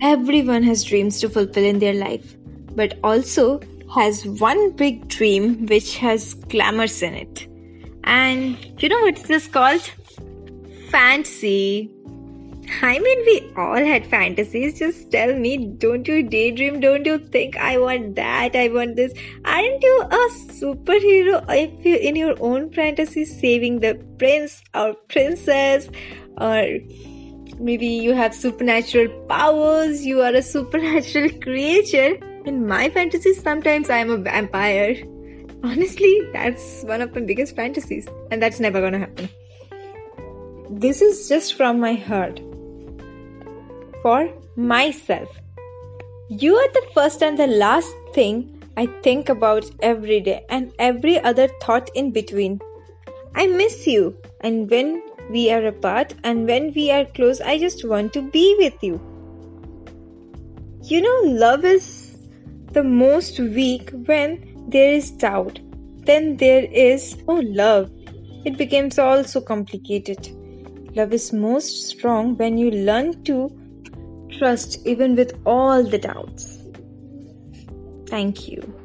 everyone has dreams to fulfill in their life, but also has one big dream which has glamours in it. And you know what it is called? Fantasy. I mean, we all had fantasies. Just tell me, don't you daydream? Don't you think I want that? I want this? Aren't you a superhero if you in your own fantasy saving the prince or princess? Or maybe you have supernatural powers, you are a supernatural creature. In my fantasies, sometimes I am a vampire. Honestly, that's one of my biggest fantasies, and that's never gonna happen. This is just from my heart for myself. You are the first and the last thing I think about every day and every other thought in between. I miss you, and when we are apart and when we are close, I just want to be with you. You know, love is the most weak when there is doubt. Then there is, oh, love. It becomes all so complicated. Love is most strong when you learn to trust even with all the doubts. Thank you.